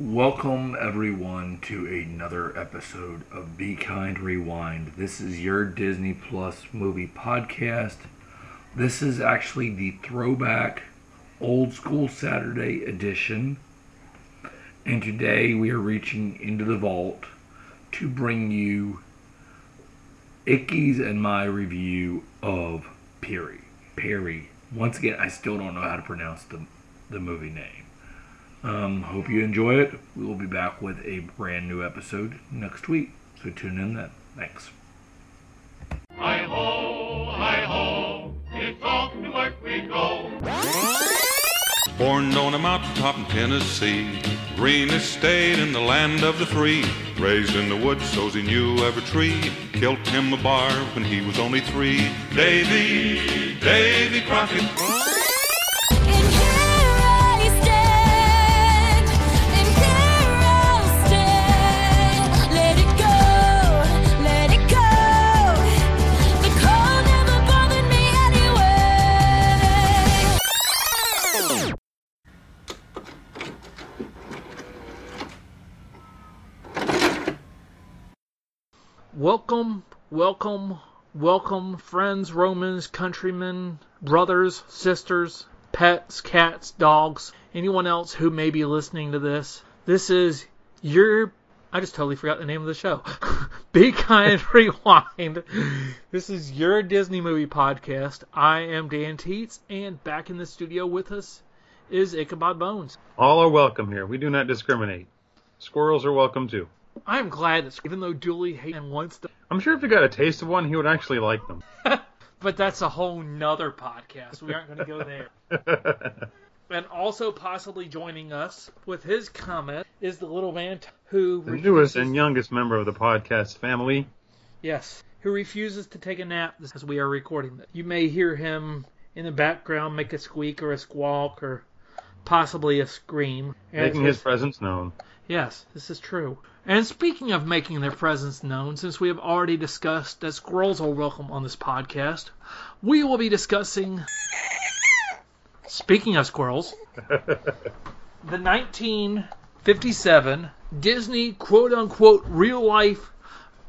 Welcome, everyone, to another episode of Be Kind Rewind. This is your Disney Plus movie podcast. This is actually the throwback old school Saturday edition. And today we are reaching into the vault to bring you Icky's and my review of Perri. Perri. Once again, I still don't know how to pronounce the, the movie name. Um, hope you enjoy it. We will be back with a brand new episode next week. So tune in then. Thanks. Hi ho, hi ho, it's off to work we go. Born on a mountaintop in Tennessee, greenest state in the land of the free. Raised in the woods, so's he knew every tree. Killed him a bar when he was only three. Davy, Davy Crockett. Welcome, welcome, welcome, friends, Romans, countrymen, brothers, sisters, pets, cats, dogs, anyone else who may be listening to this. This is your. I just totally forgot the name of the show. Be Kind Rewind. This is your Disney movie podcast. I am Dan Teets, and back in the studio with us is Ichabod Bones. All are welcome here. We do not discriminate. Squirrels are welcome too. I'm glad that even though Julie hates and wants to I'm sure if he got a taste of one, he would actually like them. But that's a whole nother podcast. We aren't going to go there. and also possibly joining us with his comment is the little man who the newest and youngest member of the podcast family. yes, who refuses to take a nap as we are recording this. You may hear him in the background make a squeak or a squawk or possibly a scream. Making his presence known. Yes, this is true. And speaking of making their presence known, since we have already discussed that squirrels are welcome on this podcast, we will be discussing. Speaking of squirrels, the 1957 Disney quote unquote real life,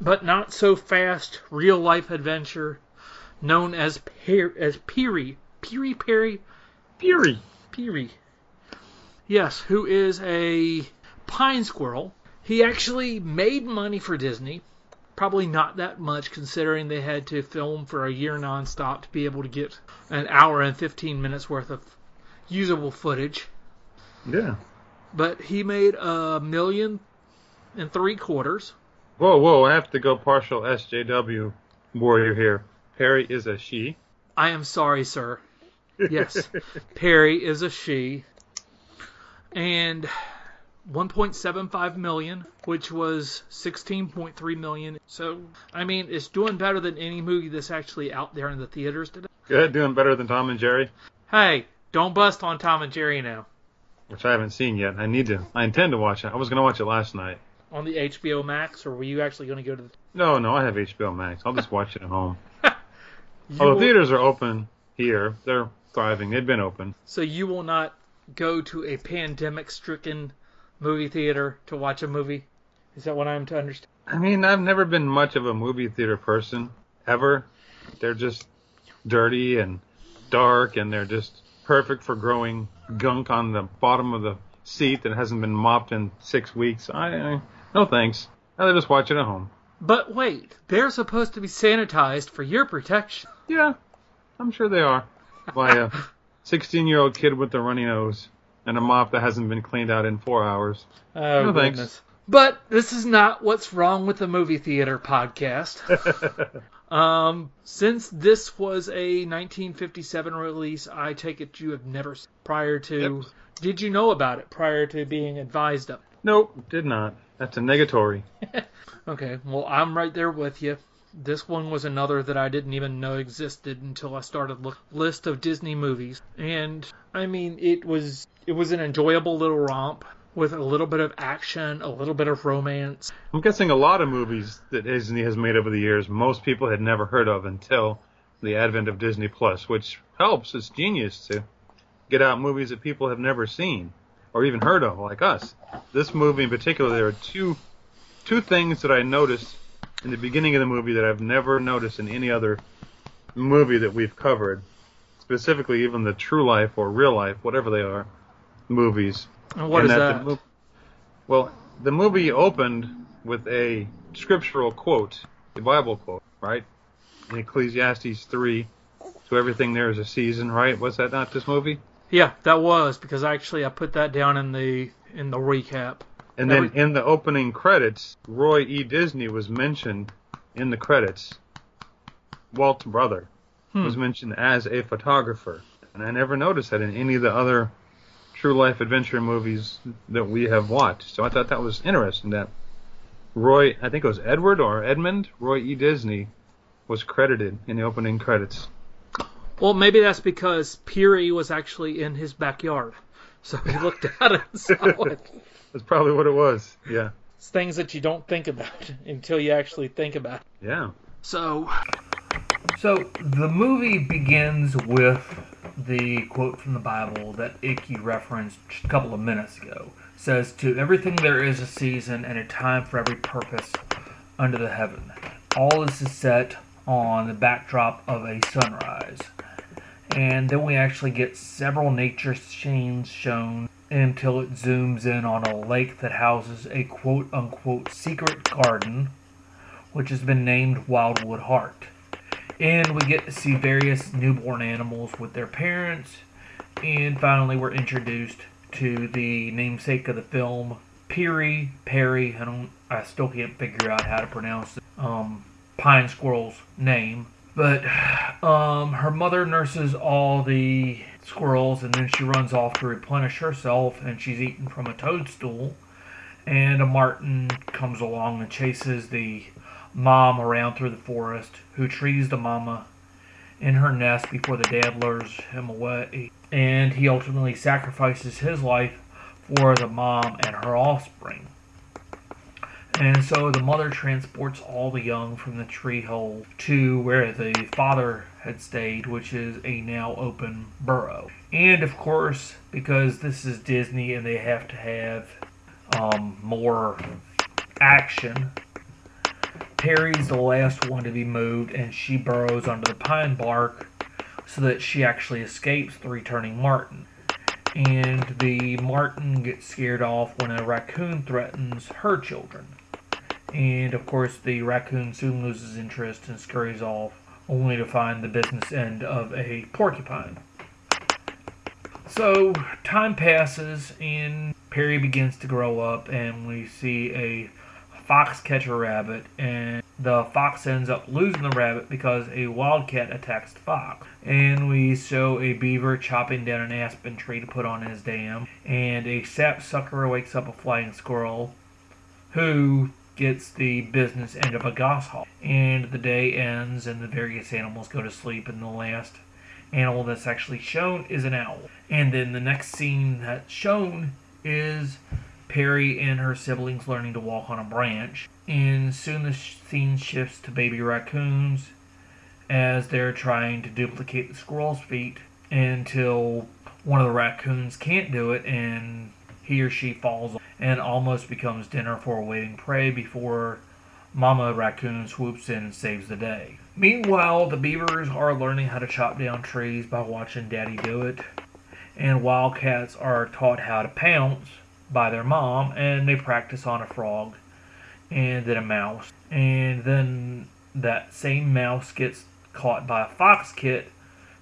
but not so fast real life adventure known as per- as Peary. Peary Perri Fury. Peary. Yes, who is a pine squirrel. He actually made money for Disney. Probably not that much considering they had to film for a year nonstop to be able to get an hour and 15 minutes worth of usable footage. Yeah. But he made a million and three quarters. Whoa, whoa! I have to go partial SJW warrior here. Perri is a she. I am sorry, sir. Yes, Perri is a she. And 1.75 million, which was 16.3 million. So, I mean, it's doing better than any movie that's actually out there in the theaters today. Good, doing better than Tom and Jerry, Hey, don't bust on Tom and Jerry now. which I haven't seen yet. I need to. I intend to watch it. I was gonna watch it last night. On the HBO Max, or were you actually going to go to the. No, no, I have HBO Max. I'll just watch it at home. Oh, the theaters are open here. They're thriving. They've been open. So you will not go to a pandemic stricken movie theater to watch a movie? Is that what I'm to understand? I mean, I've never been much of a movie theater person ever. They're just dirty and dark, and they're just perfect for growing gunk on the bottom of the seat that hasn't been mopped in six weeks. I, I no thanks. Rather just watch it at home. But wait, they're supposed to be sanitized for your protection. Yeah, I'm sure they are. By a 16 year old kid with a runny nose and a mop that hasn't been cleaned out in four hours. Oh, No, thanks. goodness. But this is not what's wrong with the movie theater podcast. um, since this was a 1957 release, I take it you have never prior to. Yep. Did you know about it prior to being advised of? Nope, did not. That's a negatory. Okay, well I'm right there with you. This one was another that I didn't even know existed until I started look list of Disney movies. And I mean, it was it was an enjoyable little romp with a little bit of action, a little bit of romance. I'm guessing a lot of movies that Disney has made over the years, most people had never heard of until the advent of Disney Plus, which helps. It's genius to get out movies that people have never seen. or even heard of, like us. This movie in particular, there are two two things that I noticed in the beginning of the movie that I've never noticed in any other movie that we've covered. Specifically, even the true life or real life, whatever they are, movies. And what And is the that? mo- well, the movie opened with a scriptural quote, the Bible quote, right? In Ecclesiastes 3, so everything there is a season, right? Was that not this movie? Yeah, that was because actually I put that down in the in the recap. And then in the opening credits, Roy E. Disney was mentioned in the credits. Walt's brother Hmm. was mentioned as a photographer. And I never noticed that in any of the other true life adventure movies that we have watched. So I thought that was interesting that Roy, I think it was Edward or Edmund, Roy E. Disney was credited in the opening credits. Well, maybe that's because Peary was actually in his backyard, so he looked at it and saw it. That's probably what it was. Yeah. It's things that you don't think about until you actually think about. It. Yeah. So So the movie begins with the quote from the Bible that Icky referenced just a couple of minutes ago. It says, "To everything there is a season and a time for every purpose under the heaven." All this is set on the backdrop of a sunrise, and then we actually get several nature scenes shown until it zooms in on a lake that houses a quote unquote secret garden, which has been named Wildwood Heart and we get to see various newborn animals with their parents and finally we're introduced to the namesake of the film Peary Perri. I don't I still can't figure out how to pronounce it um pine squirrel's name but um her mother nurses all the squirrels and then she runs off to replenish herself and she's eaten from a toadstool and a marten comes along and chases the mom around through the forest, who trees the mama in her nest before the dad lures him away. And he ultimately sacrifices his life for the mom and her offspring. And so the mother transports all the young from the tree hole to where the father had stayed, which is a now open burrow. And of course, because this is Disney and they have to have um, more action, Perri's the last one to be moved, and she burrows under the pine bark so that she actually escapes the returning Marten. And the Marten gets scared off when a raccoon threatens her children. And of course, the raccoon soon loses interest and scurries off, only to find the business end of a porcupine. So, time passes, and Perri begins to grow up, and we see a fox catch a rabbit, and the fox ends up losing the rabbit because a wildcat attacks the fox. And we show a beaver chopping down an aspen tree to put on his dam, and a sapsucker wakes up a flying squirrel, who gets the business end of a goshawk. And the day ends, and the various animals go to sleep, and the last animal that's actually shown is an owl. And then the next scene that's shown is Perri and her siblings learning to walk on a branch. And soon the scene shifts to baby raccoons as they're trying to duplicate the squirrel's feet until one of the raccoons can't do it and he or she falls and almost becomes dinner for a waiting prey before Mama Raccoon swoops in and saves the day. Meanwhile, the beavers are learning how to chop down trees by watching Daddy do it, and wildcats are taught how to pounce by their mom, and they practice on a frog and then a mouse. And then that same mouse gets caught by a fox kit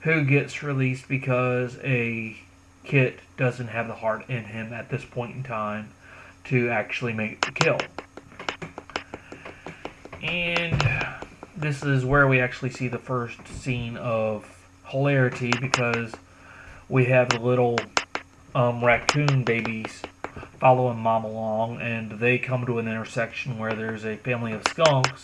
who gets released because a kit doesn't have the heart in him at this point in time to actually make the kill. And this is where we actually see the first scene of hilarity because we have the little um, raccoon babies following mom along, and they come to an intersection where there's a family of skunks,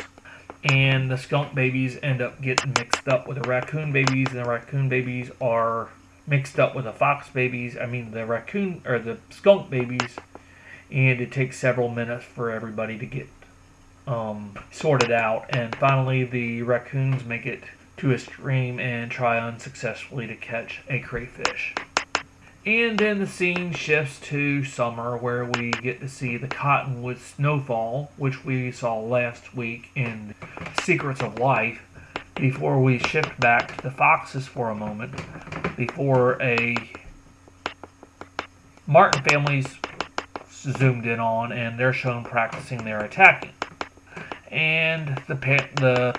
and the skunk babies end up getting mixed up with the raccoon babies, and the raccoon babies are mixed up with the fox babies. I mean, the raccoon or the skunk babies, and it takes several minutes for everybody to get um, sorted out, and finally the raccoons make it to a stream and try unsuccessfully to catch a crayfish. And then the scene shifts to summer where we get to see the cottonwood snowfall, which we saw last week in Secrets of Life, before we shift back to the foxes for a moment, before a Marten family's zoomed in on and they're shown practicing their attacking. And the pa- the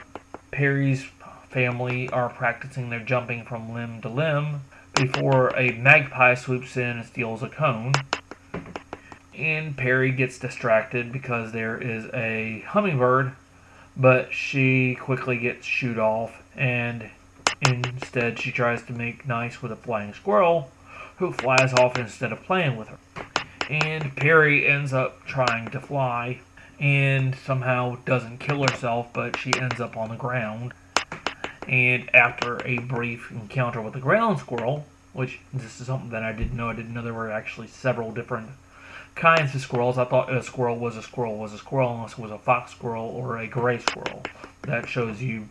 Perri's family are practicing their jumping from limb to limb before a magpie swoops in and steals a cone. And Perri gets distracted because there is a hummingbird, but she quickly gets shooed off and instead she tries to make nice with a flying squirrel who flies off instead of playing with her. And Perri ends up trying to fly and somehow doesn't kill herself, but she ends up on the ground. And after a brief encounter with the ground squirrel, which this is something that I didn't know, I didn't know there were actually several different kinds of squirrels. I thought a squirrel was a squirrel was a squirrel unless it was a fox squirrel or a gray squirrel. That shows you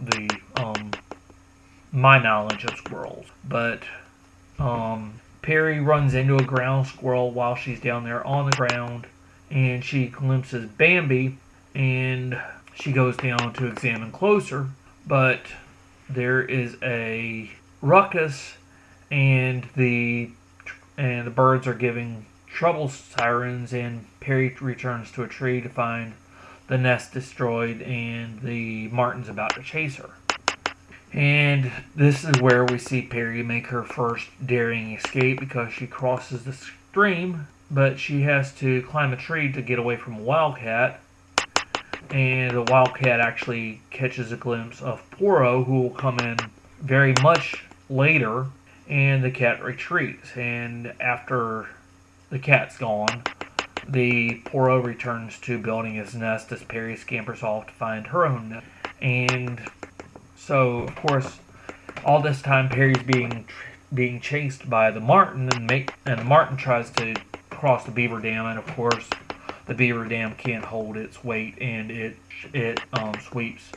the um, my knowledge of squirrels. But um, Perri runs into a ground squirrel while she's down there on the ground, and she glimpses Bambi, and she goes down to examine closer. But there is a ruckus, and the and the birds are giving trouble sirens, and Perri returns to a tree to find the nest destroyed, and the marten's about to chase her. And this is where we see Perri make her first daring escape because she crosses the stream, but she has to climb a tree to get away from a wildcat. And the wildcat actually catches a glimpse of Porro, who will come in very much later, and the cat retreats. And after the cat's gone, the Porro returns to building his nest as Perri scampers off to find her own nest. And so, of course, all this time Perri's being being chased by the marten, and make and the marten tries to cross the beaver dam, and of course, the beaver dam can't hold its weight, and it it um, sweeps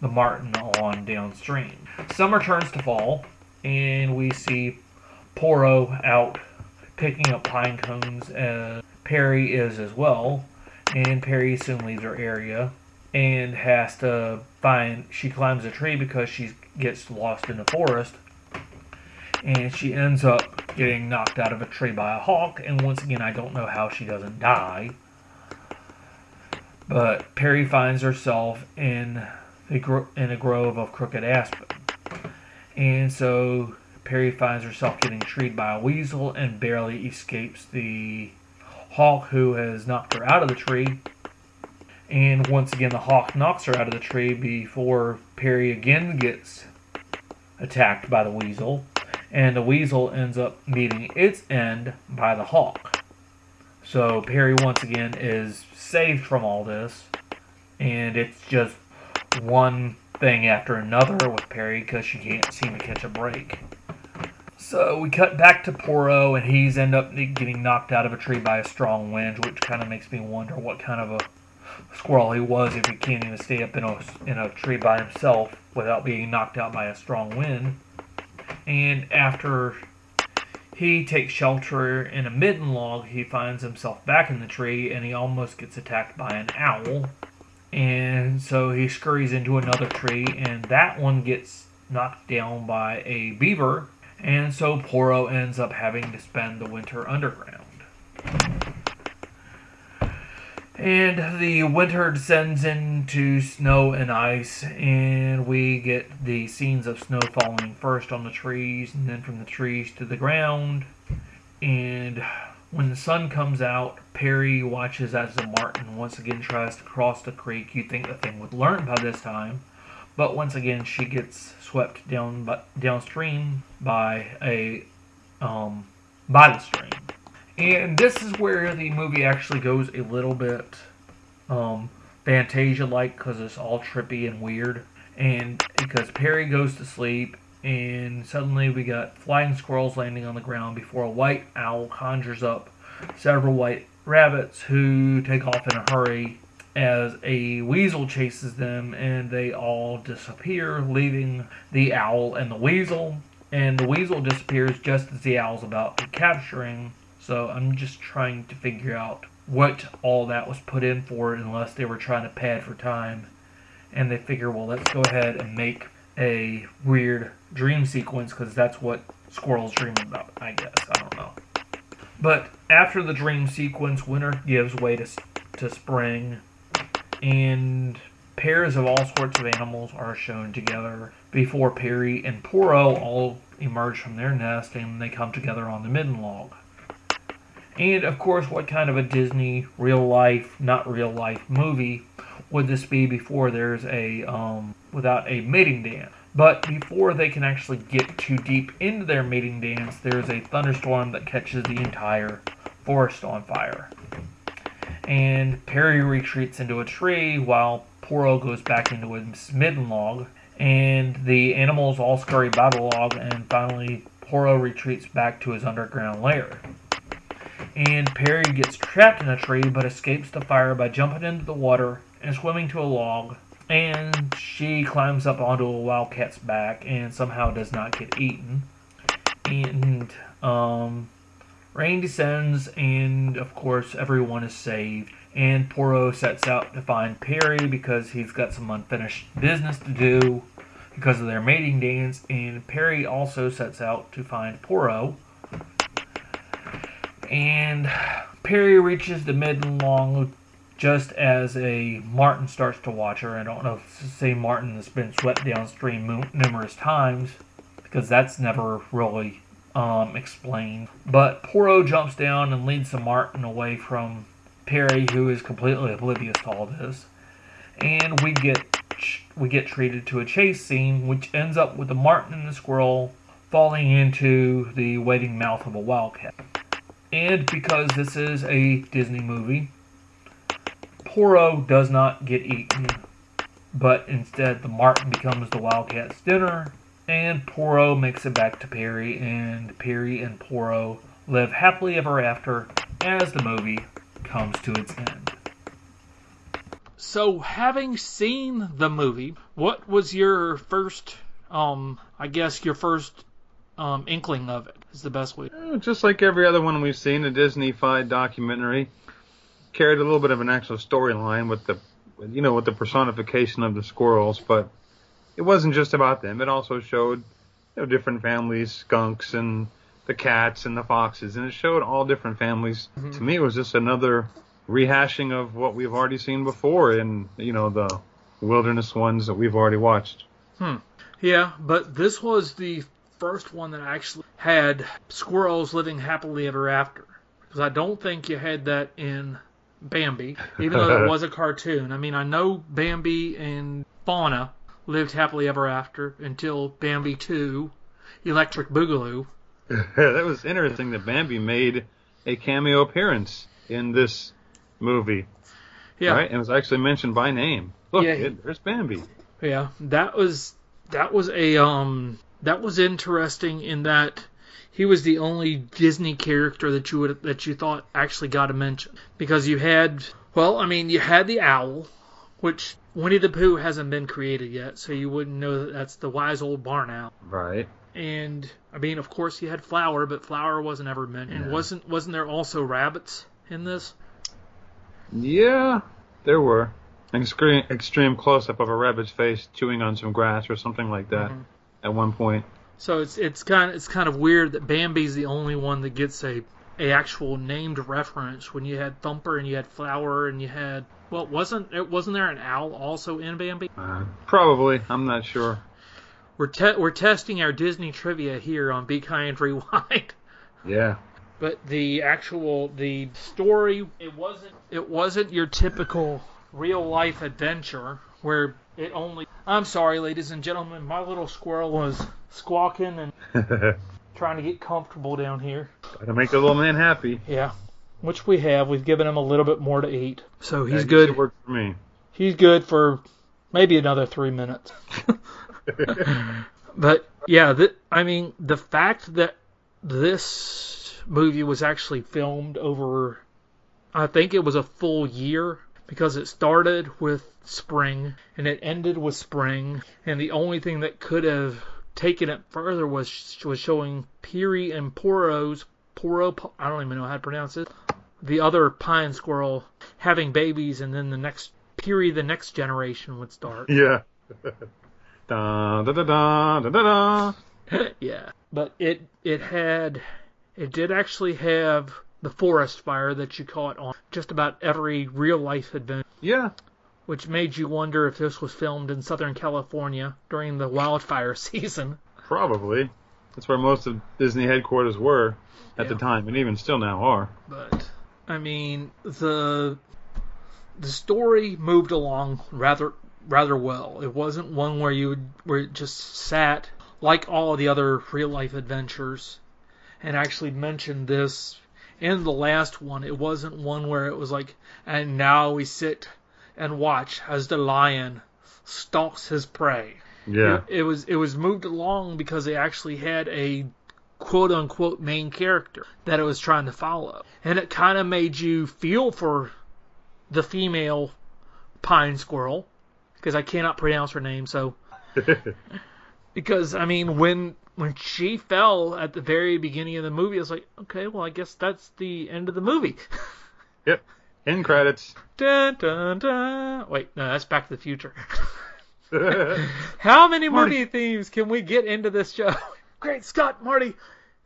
the marten on downstream. Summer turns to fall, and we see Porro out picking up pine cones. As Perri is as well, and Perri soon leaves her area and has to find. She climbs a tree because she gets lost in the forest, and she ends up getting knocked out of a tree by a hawk. And once again, I don't know how she doesn't die. But Perri finds herself in the gro- in a grove of crooked aspen, and so Perri finds herself getting treed by a weasel and barely escapes the hawk who has knocked her out of the tree. And once again, the hawk knocks her out of the tree before Perri again gets attacked by the weasel. And the weasel ends up meeting its end by the hawk. So Perri once again is saved from all this. And it's just one thing after another with Perri because she can't seem to catch a break. So we cut back to Porro, and he's end up getting knocked out of a tree by a strong wind, which kind of makes me wonder what kind of a squirrel he was if he can't even stay up in a in a tree by himself without being knocked out by a strong wind. And after he takes shelter in a midden log, he finds himself back in the tree, and he almost gets attacked by an owl. And so he scurries into another tree, and that one gets knocked down by a beaver and so Porro ends up having to spend the winter underground. And the winter descends into snow and ice, and we get the scenes of snow falling first on the trees and then from the trees to the ground. And when the sun comes out, Perri watches as the marten once again tries to cross the creek. You'd think the thing would learn by this time, but once again she gets swept down but downstream by a um, by the stream. And this is where the movie actually goes a little bit um, Fantasia like because it's all trippy and weird. And because Perri goes to sleep, and suddenly we got flying squirrels landing on the ground before a white owl conjures up several white rabbits who take off in a hurry as a weasel chases them and they all disappear, leaving the owl and the weasel. and the weasel disappears just as the owl's about to capture him. So I'm just trying to figure out what all that was put in for, unless they were trying to pad for time, and they figure, well, let's go ahead and make a weird dream sequence because that's what squirrels dream about. I guess I don't know. But after the dream sequence, winter gives way to to spring, and pairs of all sorts of animals are shown together before Perri and Porro all emerge from their nest and they come together on the midden log. And of course, what kind of a Disney real life, not real life movie would this be before there's a um, without a mating dance? But before they can actually get too deep into their mating dance, there's a thunderstorm that catches the entire forest on fire. And Perri retreats into a tree while Porro goes back into his midden log. And the animals all scurry by the log, and finally Porro retreats back to his underground lair. And Perri gets trapped in a tree but escapes the fire by jumping into the water and swimming to a log. And she climbs up onto a wildcat's back and somehow does not get eaten. And um, rain descends, and of course, everyone is saved. And Porro sets out to find Perri because he's got some unfinished business to do because of their mating dance. And Perri also sets out to find Porro. And Perri reaches the midden log just as a Marten starts to watch her. I don't know if it's the same Marten that's been swept downstream numerous times because that's never really um, explained. But Porro jumps down and leads the Marten away from Perri, who is completely oblivious to all this. And we get we get treated to a chase scene, which ends up with the Marten and the squirrel falling into the waiting mouth of a wildcat. And because this is a Disney movie, Porro does not get eaten, but instead the Marten becomes the wildcat's dinner, and Porro makes it back to Perri, and Perri and Porro live happily ever after as the movie comes to its end. So, having seen the movie, what was your first, um, I guess your first um, inkling of it? Is the best way. Uh, Just like every other one we've seen, a Disney-fied documentary carried a little bit of an actual storyline with the, you know, with the personification of the squirrels, but it wasn't just about them. It also showed, you know, different families, skunks and the cats and the foxes, and it showed all different families. To me, it was just another rehashing of what we've already seen before in, you know, the wilderness ones that we've already watched. Hmm. Yeah, but this was the first one that actually had squirrels living happily ever after. Because I don't think you had that in Bambi, even though it was a cartoon. I mean, I know Bambi and Fauna lived happily ever after until Bambi 2, Electric Boogaloo. that was interesting that Bambi made a cameo appearance in this movie. Yeah, Right? And it was actually mentioned by name. Look, Yeah. it, there's Bambi. Yeah, that was that was a um that was interesting in that he was the only Disney character that you would that you thought actually got a mention because you had well, I mean, you had the owl, which Winnie the Pooh hasn't been created yet, so you wouldn't know that that's the wise old barn owl. Right. And I mean, of course, you had Flower, but Flower wasn't ever mentioned. And wasn't wasn't there also rabbits in this? Yeah, there were. An extreme, extreme close up of a rabbit's face chewing on some grass or something like that Mhm. At one point. So it's it's kind of, it's kind of weird that Bambi's the only one that gets a a actual named reference when you had Thumper and you had Flower and you had well wasn't it wasn't there an owl also in Bambi? Uh, probably. I'm not sure. We're te- we're testing our Disney trivia here on Be Kind Rewind. Yeah. But the actual the story it wasn't it wasn't your typical real life adventure where it only I'm sorry ladies and gentlemen my little squirrel was squawking and trying to get comfortable down here. Gotta make the little man happy. Yeah, which we have. We've given him a little bit more to eat, so he's I good. It worked for me. He's good for maybe another three minutes. but yeah, th- I mean the fact that this movie was actually filmed over, I think it was a full year because it started with spring and it ended with spring, and the only thing that could have taken it further was was showing Piri and Porros Porro I don't even know how to pronounce it. The other pine squirrel having babies, and then the next Piri, the next generation would start. Yeah. da, da, da, da, da, da, da. yeah, but it it had it did actually have the forest fire that you caught on just about every real life adventure, Yeah. which made you wonder if this was filmed in Southern California during the wildfire season. Probably. That's where most of Disney headquarters were at the time, and even still now are. But I mean the the story moved along rather rather well. It wasn't one where you would, where it just sat like all the other real life adventures and actually mentioned this in the last one. It wasn't one where it was like and now we sit and watch as the lion stalks his prey. Yeah. It, it was it was moved along because they actually had a quote unquote main character that it was trying to follow. And it kind of made you feel for the female pine squirrel because I cannot pronounce her name so because I mean when when she fell at the very beginning of the movie I was like okay well I guess that's the end of the movie. yep. End credits. dun, dun, dun. Wait, no, that's Back to the Future. How many Marty. movie themes can we get into this show? Great Scott, Marty!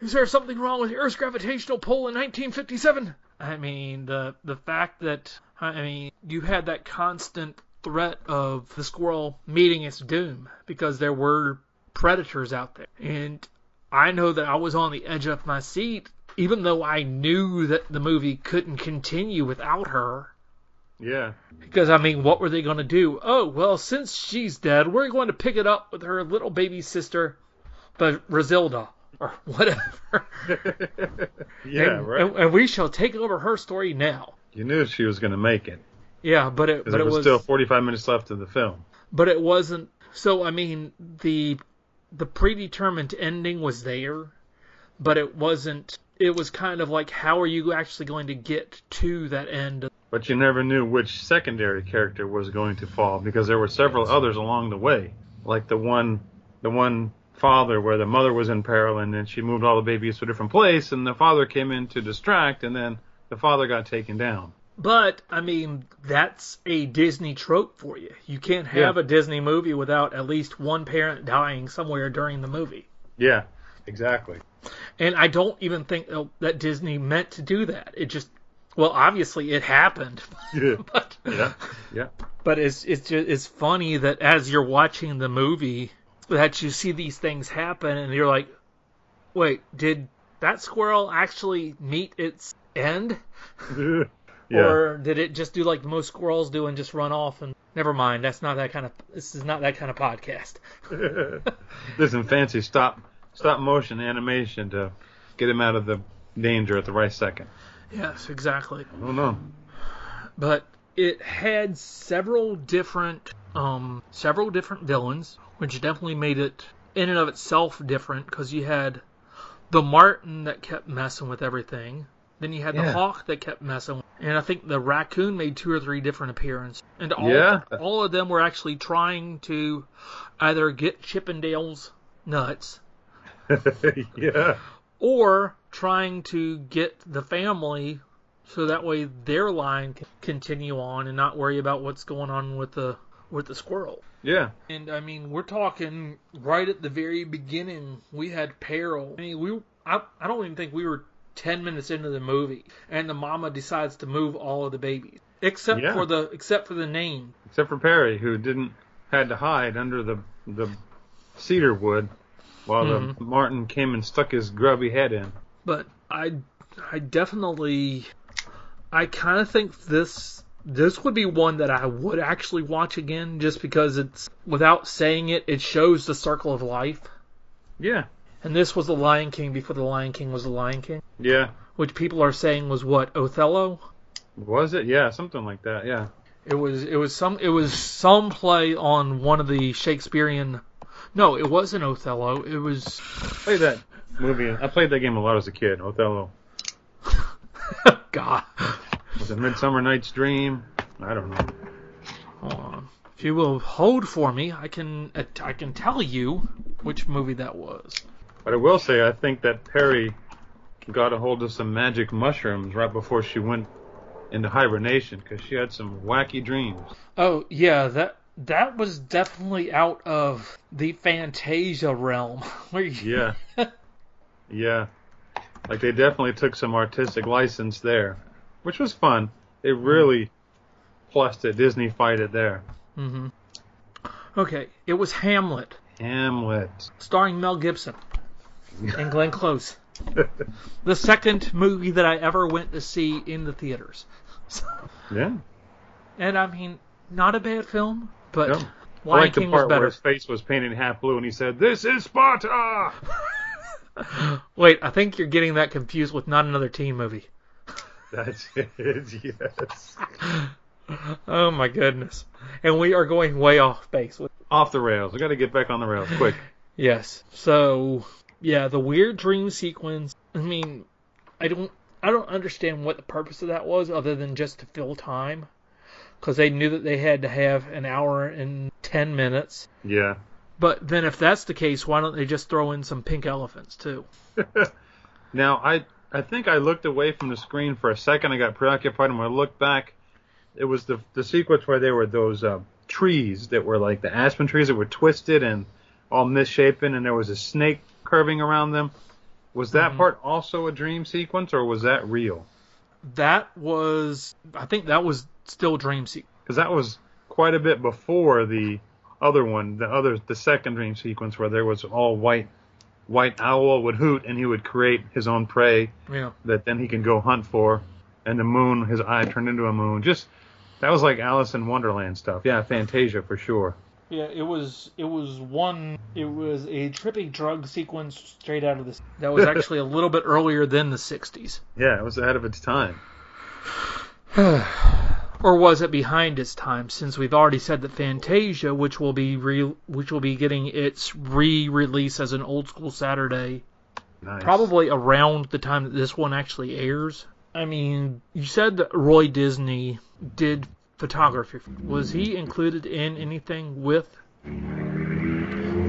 Is there something wrong with the Earth's gravitational pull in 1957? I mean, the the fact that I mean, you had that constant threat of the squirrel meeting its doom because there were predators out there, and I know that I was on the edge of my seat, even though I knew that the movie couldn't continue without her. yeah. Because I mean, what were they going to do? Oh, well, since she's dead, we're going to pick it up with her little baby sister, but Rosilda or whatever. yeah, and, right. and, and we shall take over her story now. you knew she was going to make it. Yeah, but it but it was, was still 45 minutes left of the film. but it wasn't. So I mean, the the predetermined ending was there, but it wasn't. It was kind of like, how are you actually going to get to that end? But you never knew which secondary character was going to fall because there were several others along the way. Like the one the one father where the mother was in peril and then she moved all the babies to a different place and the father came in to distract and then the father got taken down. But I mean, that's a Disney trope for you. You can't have Yeah. a Disney movie without at least one parent dying somewhere during the movie. Yeah, exactly. And I don't even think that Disney meant to do that. It just, well, obviously it happened, Yeah. but Yeah. Yeah. but it's it's just it's funny that as you're watching the movie, that you see these things happen, and you're like, wait, did that squirrel actually meet its end? yeah. Or did it just do like most squirrels do and just run off and never mind, that's not that kind of this is not that kind of podcast. There's some fancy stop stop motion animation to get him out of the danger at the right second. Yes, exactly. I don't know. But it had several different um several different villains, which definitely made it in and of itself different because you had the Marten that kept messing with everything. Then you had the hawk that kept messing, and I think the raccoon made two or three different appearances, and all Yeah. all of them were actually trying to either get Chippendale's nuts yeah. or trying to get the family so that way their line can continue on and not worry about what's going on with the with the squirrel. Yeah. And I mean, we're talking right at the very beginning. We had peril. I mean, we I, I don't even think we were 10 minutes into the movie and the mama decides to move all of the babies except Yeah. for the except for the name. Except for Perri, who didn't had to hide under the the cedar wood while the mm-hmm. Marten came and stuck his grubby head in. but I I definitely I kind of think this this would be one that I would actually watch again just because it's without saying it it shows the circle of life. Yeah. And this was the Lion King before the Lion King was the Lion King, Yeah. which people are saying was what Othello. Was it? Yeah, something like that. Yeah. It was it was some it was some play on one of the Shakespearean. No, it wasn't Othello. It was Played that movie. I played that game a lot as a kid. Othello. God. Was it Midsummer Night's Dream? I don't know. Hold on. If you will hold for me, I can I can tell you which movie that was. But I will say, I think that Perri got a hold of some magic mushrooms right before she went into hibernation because she had some wacky dreams. Oh yeah, that that was definitely out of the Fantasia realm. Yeah. yeah. Like they definitely took some artistic license there, which was fun. They really plussed it. Disney fight it there. hmm Okay, it was Hamlet, Hamlet. starring Mel Gibson and Glenn Close. The second movie that I ever went to see in the theaters. Yeah. And I mean, not a bad film, but Yeah. I Lion like the King was part where his face was painted half blue and he said, This is Sparta! Wait, I think you're getting that confused with not another teen movie. That's it, yes. Oh my goodness. And we are going way off base with Off the rails. We got to get back on the rails quick. Yes. So, yeah, the weird dream sequence. I mean, I don't I don't understand what the purpose of that was other than just to fill time cuz they knew that they had to have an hour and 10 minutes. Yeah. But then if that's the case, why don't they just throw in some pink elephants too? Now, I I think I looked away from the screen for a second. I got preoccupied, and when I looked back, it was the the sequence where there were those uh, trees that were like the aspen trees that were twisted and all misshapen, and there was a snake curving around them. Was that mm-hmm. part also a dream sequence, or was that real? That was I think that was still dream sequence. Because that was quite a bit before the other one, the other, the second dream sequence where there was all white. White owl would hoot, and he would create his own prey. Yeah. that then he can go hunt for, and the moon, his eye turned into a moon. Just that was like Alice in Wonderland stuff. Yeah, Fantasia for sure. Yeah, it was it was one it was a trippy drug sequence straight out of this. That was actually a little bit earlier than the 60s. Yeah, it was ahead of its time. Or was it behind its time since we've already said that Fantasia, which will be re- which will be getting its re-release as an old school Saturday Nice. probably around the time that this one actually airs. I mean, you said that Roy Disney did photography. Was he included in anything with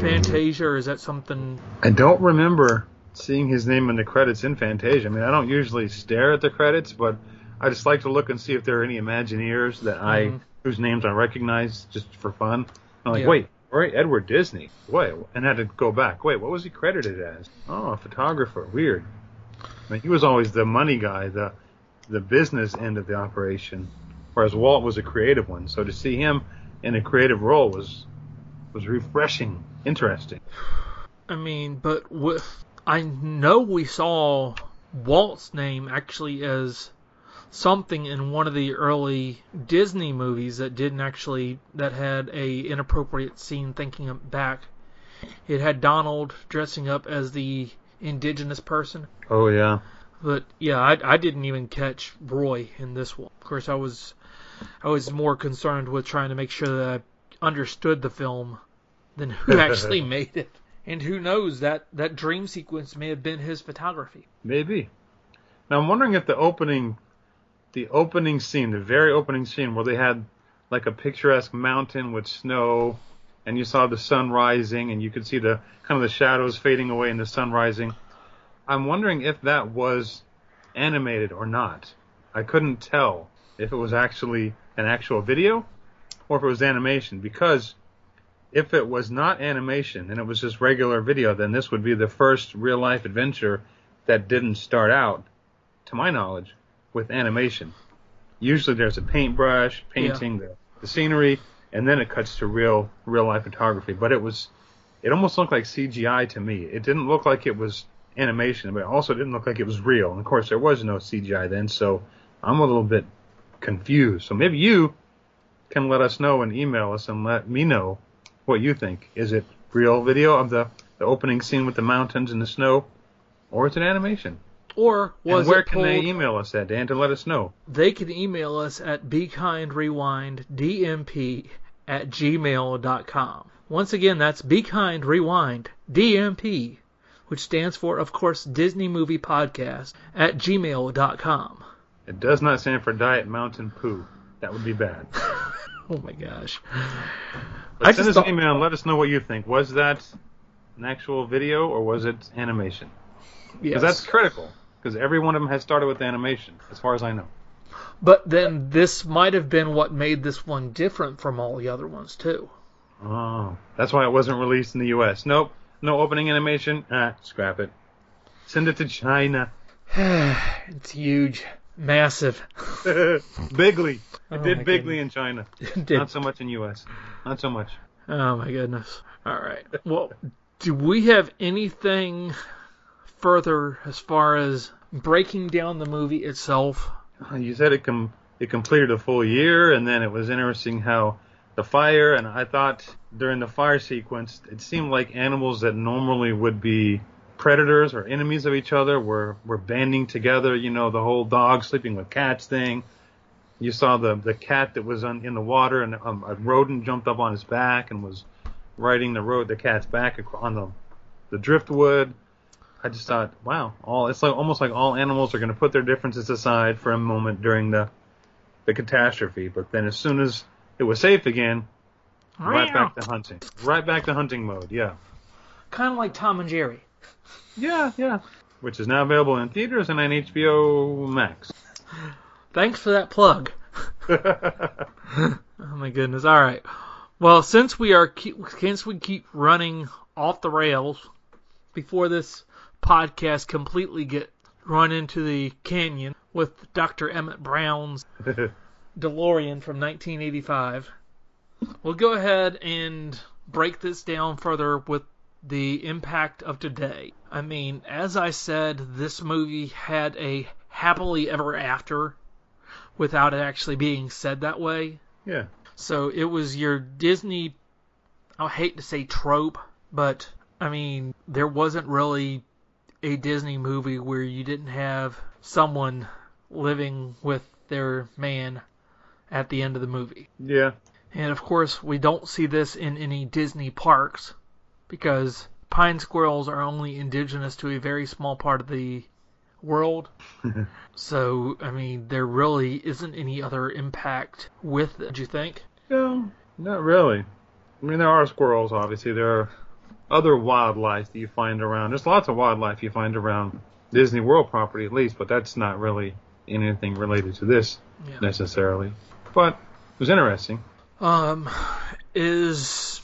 Fantasia, or is that something? I don't remember seeing his name in the credits in Fantasia. I mean, I don't usually stare at the credits, but I just like to look and see if there are any Imagineers that I Mhm. whose names I recognize just for fun. I'm like, Yeah. wait, right, Edward Disney. Wait, and had to go back. Wait, what was he credited as? Oh, a photographer. Weird. I mean, he was always the money guy, the the business end of the operation, whereas Walt was a creative one. So to see him in a creative role was was refreshing, interesting. I mean, but with I know we saw Walt's name actually as something in one of the early Disney movies that didn't actually that had a inappropriate scene. Thinking back, it had Donald dressing up as the indigenous person. Oh yeah. But yeah, I, I didn't even catch Roy in this one. Of course, I was I was more concerned with trying to make sure that I understood the film than who actually made it. And who knows that that dream sequence may have been his photography. Maybe. Now I'm wondering if the opening, the opening scene, the very opening scene where they had like a picturesque mountain with snow, and you saw the sun rising, and you could see the kind of the shadows fading away and the sun rising. I'm wondering if that was animated or not. I couldn't tell if it was actually an actual video or if it was animation because if it was not animation and it was just regular video, then this would be the first real life adventure that didn't start out, to my knowledge, with animation. Usually there's a paintbrush painting the, the scenery, and then it cuts to real real life photography. But it was, it almost looked like CGI to me. It didn't look like it was animation, but it also didn't look like it was real. And of course, there was no CGI then, so I'm a little bit confused. So maybe you can let us know and email us and let me know what you think. Is it real video of the, the opening scene with the mountains and the snow, or is it animation? Or was and where can they email us at, Dan, to let us know? They can email us at bekindrewinddmp at gmail.com. Once again, that's bekindrewinddmp, which stands for, of course, Disney Movie Podcast at gmail.com. It does not stand for Diet Mountain Poo. That would be bad. Oh my gosh. But I send just us thought- an email and let us know what you think. Was that an actual video or was it animation? Yes. Because that's critical. Because every one of them has started with animation, as far as I know. But then this might have been what made this one different from all the other ones too. Oh, that's why it wasn't released in the U.S. Nope, no opening animation. Ah, scrap it. Send it to China. it's huge, massive. Bigly. It Oh did bigly in China. Did- Not so much in U.S. Not so much. Oh my goodness. All right. Well, do we have anything further as far as breaking down the movie itself? Uh, you said it com- it completed a full year, and then it was interesting how the fire. And I thought during the fire sequence, it seemed like animals that normally would be predators or enemies of each other were were banding together. You know, the whole dog sleeping with cats thing. You saw the the cat that was on, in the water, and um, a rodent jumped up on his back and was riding the road the cat's back on the the driftwood. I just thought, wow, all it's like almost like all animals are going to put their differences aside for a moment during the the catastrophe, but then as soon as it was safe again, right back to hunting, right back to hunting mode. Yeah, Kind of like Tom and Jerry. Yeah, yeah. Which is now available in theaters and on HBO Max. Thanks for that plug. Oh my goodness. All right. Well, since we are keep, since we keep running off the rails before this podcast completely get run into the canyon with Dr. Emmett Brown's DeLorean from 1985, we'll go ahead and break this down further with the impact of today. I mean, as I said, this movie had a happily ever after without it actually being said that way. yeah, So it was your Disney, I hate to say trope, but I mean, there wasn't really a Disney movie where you didn't have someone living with their man at the end of the movie. yeah, And of course, we don't see this in any Disney parks because pine squirrels are only indigenous to a very small part of the world. so, I mean, there really isn't any other impact with it, do you think? no, not really. I mean, there are squirrels. Obviously, there are other wildlife that you find around. There's lots of wildlife you find around Disney World property, at least, but that's not really anything related to this Yeah. necessarily. But it was interesting. Um, is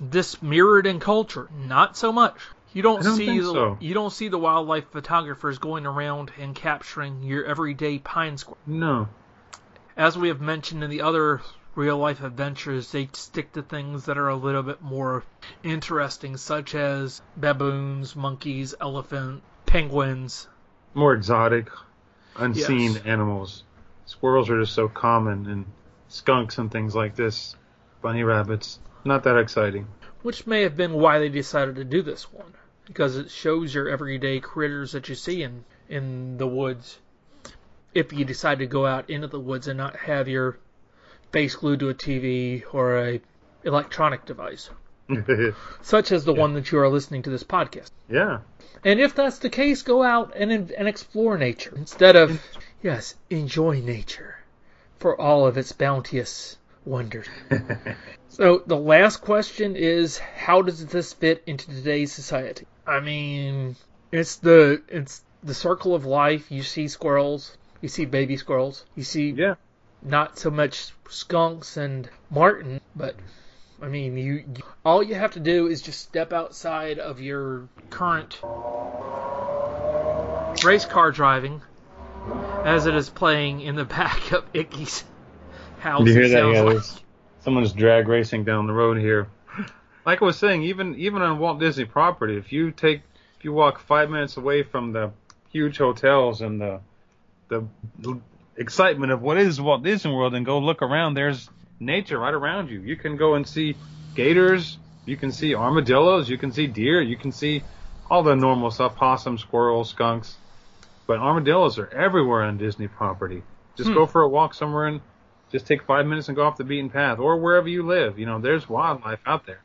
this mirrored in culture? Not so much. You don't, don't see the so. you don't see the wildlife photographers going around and capturing your everyday pine squirrel. No, As we have mentioned in the other real life adventures, they stick to things that are a little bit more interesting, such as baboons, monkeys, elephant, penguins. more exotic, unseen Yes. animals. Squirrels are just so common, and skunks and things like this, bunny rabbits, not that exciting. which may have been why they decided to do this one. Because it shows your everyday critters that you see in in the woods. If you decide to go out into the woods and not have your face glued to a TV or a electronic device. Such as the one that you are listening to this podcast. Yeah, and if that's the case go out and and explore nature. Instead of yes enjoy nature. For all of its bounteous wonders so the last question is how does this fit into today's society? I mean, it's the it's the circle of life. You see squirrels, you see baby squirrels, you see yeah, not so much skunks and marten, but I mean, you, you all you have to do is just step outside of your current race car driving as it is playing in the back of Icky's house. You hear that? sounds Yeah, like. There's someone's drag racing down the road here. Like I was saying, even even on Walt Disney property, if you take if you walk five minutes away from the huge hotels and the the l- excitement of what is Walt Disney World and go look around, there's nature right around you. You can go and see gators, you can see armadillos, you can see deer, you can see all the normal stuff, possums, squirrels, skunks. But armadillos are everywhere on Disney property. Just hmm. go for a walk somewhere and just take five minutes and go off the beaten path or wherever you live. You know, there's wildlife out there.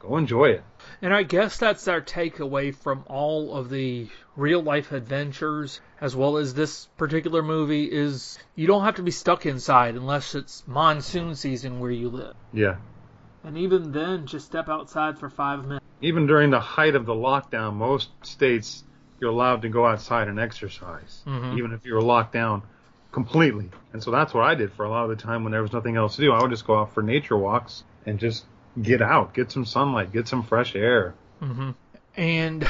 Go enjoy it. And I guess that's our takeaway from all of the real life adventures, as well as this particular movie, is you don't have to be stuck inside unless it's monsoon season where you live. Yeah. And even then, just step outside for five minutes. even during the height of the lockdown, most states you're allowed to go outside and exercise, Mhm. even if you're locked down completely. And so that's what I did for a lot of the time when there was nothing else to do. I would just go out for nature walks and just get out, get some sunlight, get some fresh air. hmm And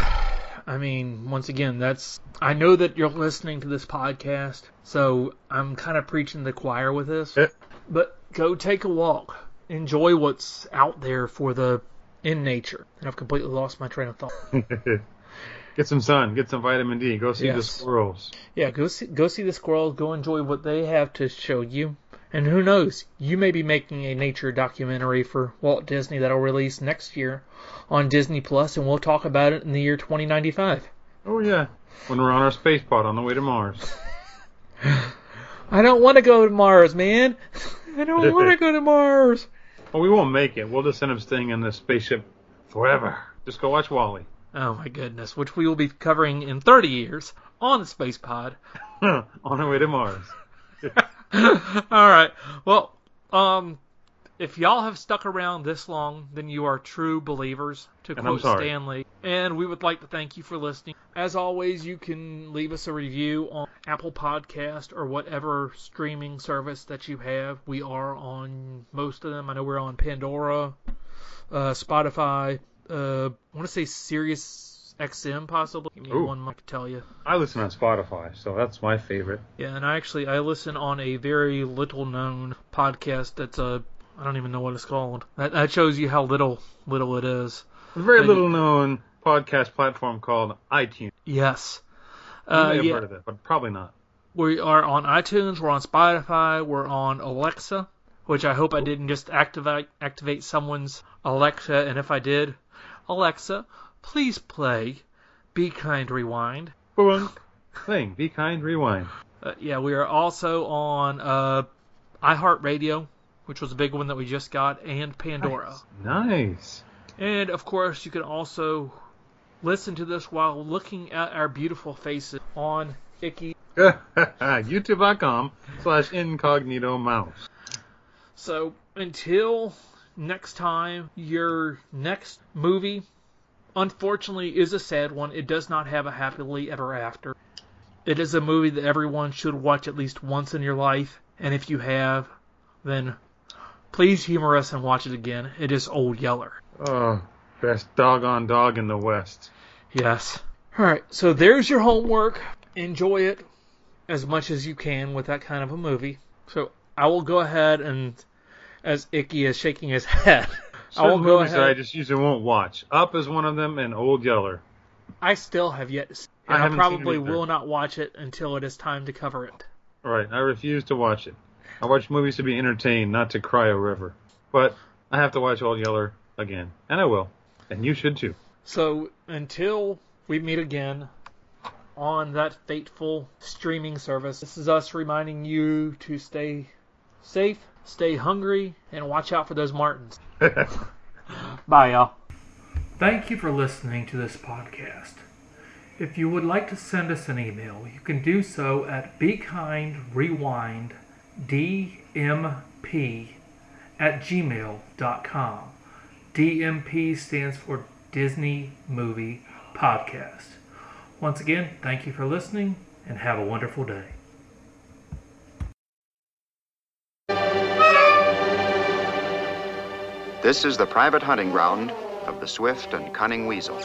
I mean, once again, that's I know that you're listening to this podcast, so I'm kind of preaching the choir with this. Eh. But go take a walk, enjoy what's out there for the in nature. And I've completely lost my train of thought. get some sun, get some vitamin D, go see the squirrels. Yeah, go see go see the squirrels. Go enjoy what they have to show you. And who knows, you may be making a nature documentary for Walt Disney that'll release next year on Disney Plus, and we'll talk about it in the year 2095. Oh yeah, when we're on our space pod on the way to Mars. I don't want to go to Mars, man. I don't want to go to Mars. Well, we won't make it. We'll just end up staying in this spaceship forever. Just go watch WALL-E. Oh my goodness, which we will be covering in 30 years on the Space Pod. on our way to Mars. All right. Well, um, if y'all have stuck around this long, then you are true believers, to And quote. Stan Lee. And we would like to thank you for listening. As always, you can leave us a review on Apple Podcast or whatever streaming service that you have. We are on most of them. I know we're on Pandora, uh, Spotify. Uh, I want to say Sirius XM possibly. Give me Ooh. one month to tell you. I listen on Spotify, so that's my favorite. Yeah, and I actually I listen on a very little known podcast that's a I don't even know what it's called. That, that shows you how little little it is. A very little known podcast platform called iTunes. Yes. You Uh, may have yeah, heard of it, but probably not. we are on iTunes. We're on Spotify. We're on Alexa, which I hope I didn't just activate activate someone's Alexa. And if I did, Alexa, please play "Be Kind Rewind." Boom. Thing. Be kind. Rewind. Uh, yeah, we are also on uh, iHeartRadio, which was a big one that we just got, and Pandora. Nice. And of course, you can also listen to this while looking at our beautiful faces on Icky. YouTube.com slash incognito mouse. So until next time, your next movie, unfortunately, is a sad one. It does not have a happily ever after. It is a movie that everyone should watch at least once in your life, and if you have, then please humor us and watch it again. It is Old Yeller. Oh, best doggone dog in the West. Yes. All right. So there's your homework. Enjoy it as much as you can with that kind of a movie. So I will go ahead and, as Icky is shaking his head, I will go movies that I just usually won't watch. Up is one of them, and Old Yeller. I still have yet to see. it. I I, haven't seen it probably either. will not watch it until it is time to cover it. Right, I refuse to watch it. I watch movies to be entertained, not to cry a river. But I have to watch Old Yeller again, and I will, and you should too. So until we meet again on that fateful streaming service, this is us reminding you to stay safe, stay hungry, and watch out for those Martens. Bye, y'all. Thank you for listening to this podcast. If you would like to send us an email, you can do so at bekindrewinddmp at gmail.com. DMP stands for Disney Movie Podcast. Once again, thank you for listening and have a wonderful day. This is the private hunting ground of the swift and cunning weasel.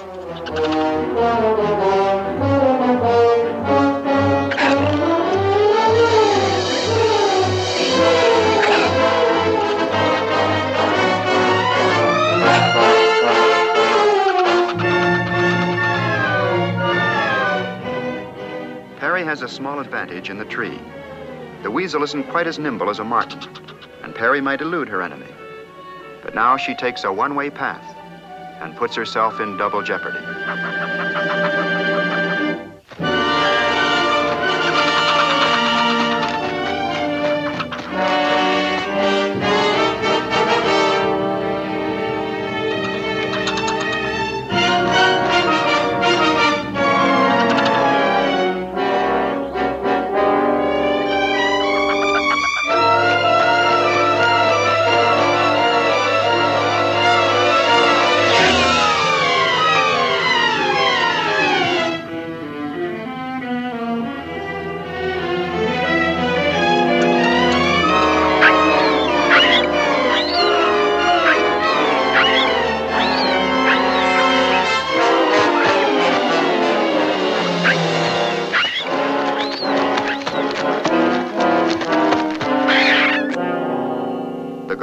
Perri has a small advantage in the tree. The weasel isn't quite as nimble as a marten, and Perri might elude her enemy. But now she takes a one way path and puts herself in double jeopardy.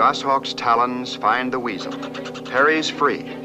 Goshawk's talons find the weasel. Perri's free.